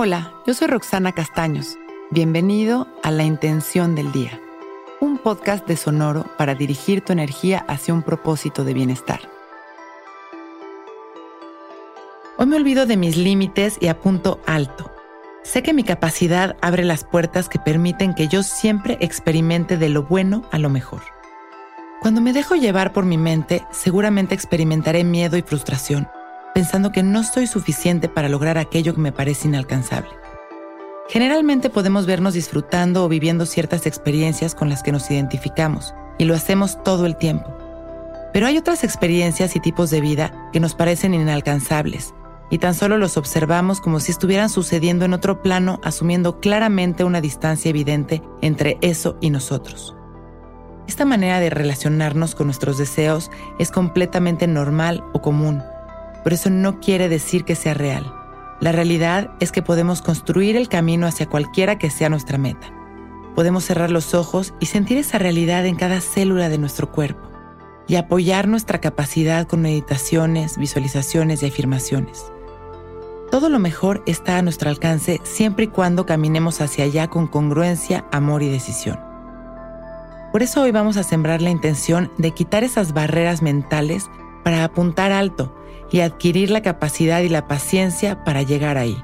Hola, yo soy Roxana Castaños. Bienvenido a La Intención del Día, un podcast de Sonoro para dirigir tu energía hacia un propósito de bienestar. Hoy me olvido de mis límites y apunto alto. Sé que mi capacidad abre las puertas que permiten que yo siempre experimente de lo bueno a lo mejor. Cuando me dejo llevar por mi mente, seguramente experimentaré miedo y frustración pensando que no soy suficiente para lograr aquello que me parece inalcanzable. Generalmente podemos vernos disfrutando o viviendo ciertas experiencias con las que nos identificamos, y lo hacemos todo el tiempo. Pero hay otras experiencias y tipos de vida que nos parecen inalcanzables, y tan solo los observamos como si estuvieran sucediendo en otro plano, asumiendo claramente una distancia evidente entre eso y nosotros. Esta manera de relacionarnos con nuestros deseos es completamente normal o común, pero eso no quiere decir que sea real. La realidad es que podemos construir el camino hacia cualquiera que sea nuestra meta. Podemos cerrar los ojos y sentir esa realidad en cada célula de nuestro cuerpo y apoyar nuestra capacidad con meditaciones, visualizaciones y afirmaciones. Todo lo mejor está a nuestro alcance siempre y cuando caminemos hacia allá con congruencia, amor y decisión. Por eso hoy vamos a sembrar la intención de quitar esas barreras mentales para apuntar alto y adquirir la capacidad y la paciencia para llegar ahí.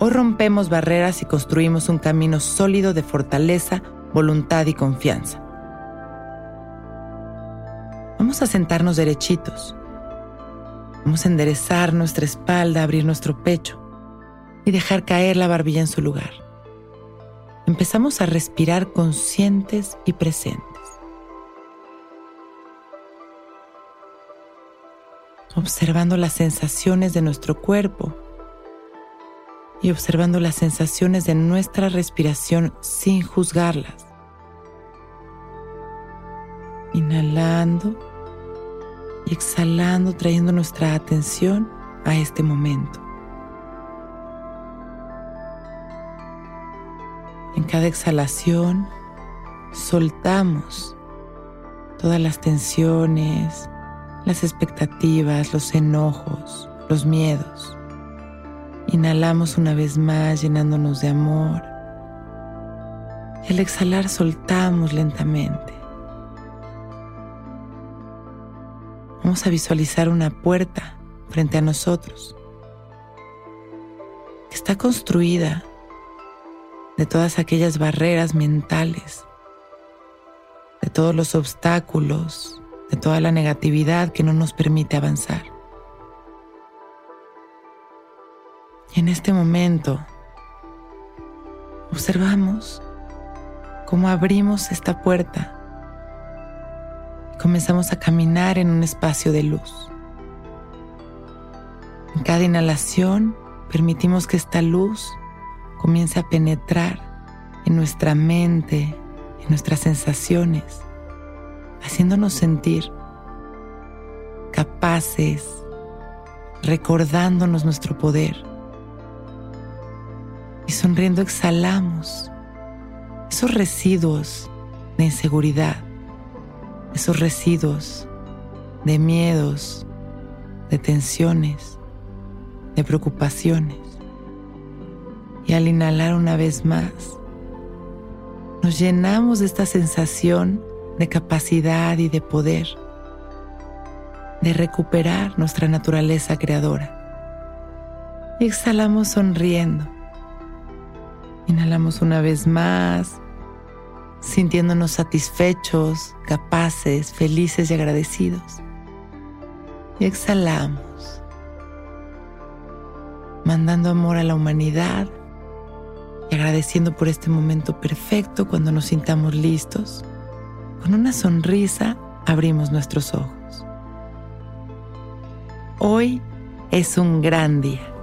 Hoy rompemos barreras y construimos un camino sólido de fortaleza, voluntad y confianza. Vamos a sentarnos derechitos. Vamos a enderezar nuestra espalda, abrir nuestro pecho y dejar caer la barbilla en su lugar. Empezamos a respirar conscientes y presentes. Observando las sensaciones de nuestro cuerpo y observando las sensaciones de nuestra respiración sin juzgarlas. Inhalando y exhalando, trayendo nuestra atención a este momento. En cada exhalación soltamos todas las tensiones, las expectativas, los enojos, los miedos. Inhalamos una vez más llenándonos de amor. Y al exhalar soltamos lentamente. Vamos a visualizar una puerta frente a nosotros que está construida de todas aquellas barreras mentales, de todos los obstáculos de toda la negatividad que no nos permite avanzar. Y en este momento observamos cómo abrimos esta puerta y comenzamos a caminar en un espacio de luz. En cada inhalación permitimos que esta luz comience a penetrar en nuestra mente, en nuestras sensaciones haciéndonos sentir capaces, recordándonos nuestro poder. Y sonriendo exhalamos esos residuos de inseguridad, esos residuos de miedos, de tensiones, de preocupaciones. Y al inhalar una vez más, nos llenamos de esta sensación de capacidad y de poder de recuperar nuestra naturaleza creadora. Y exhalamos sonriendo. Inhalamos una vez más, sintiéndonos satisfechos, capaces, felices y agradecidos. Y exhalamos, mandando amor a la humanidad y agradeciendo por este momento perfecto cuando nos sintamos listos con una sonrisa abrimos nuestros ojos. Hoy es un gran día.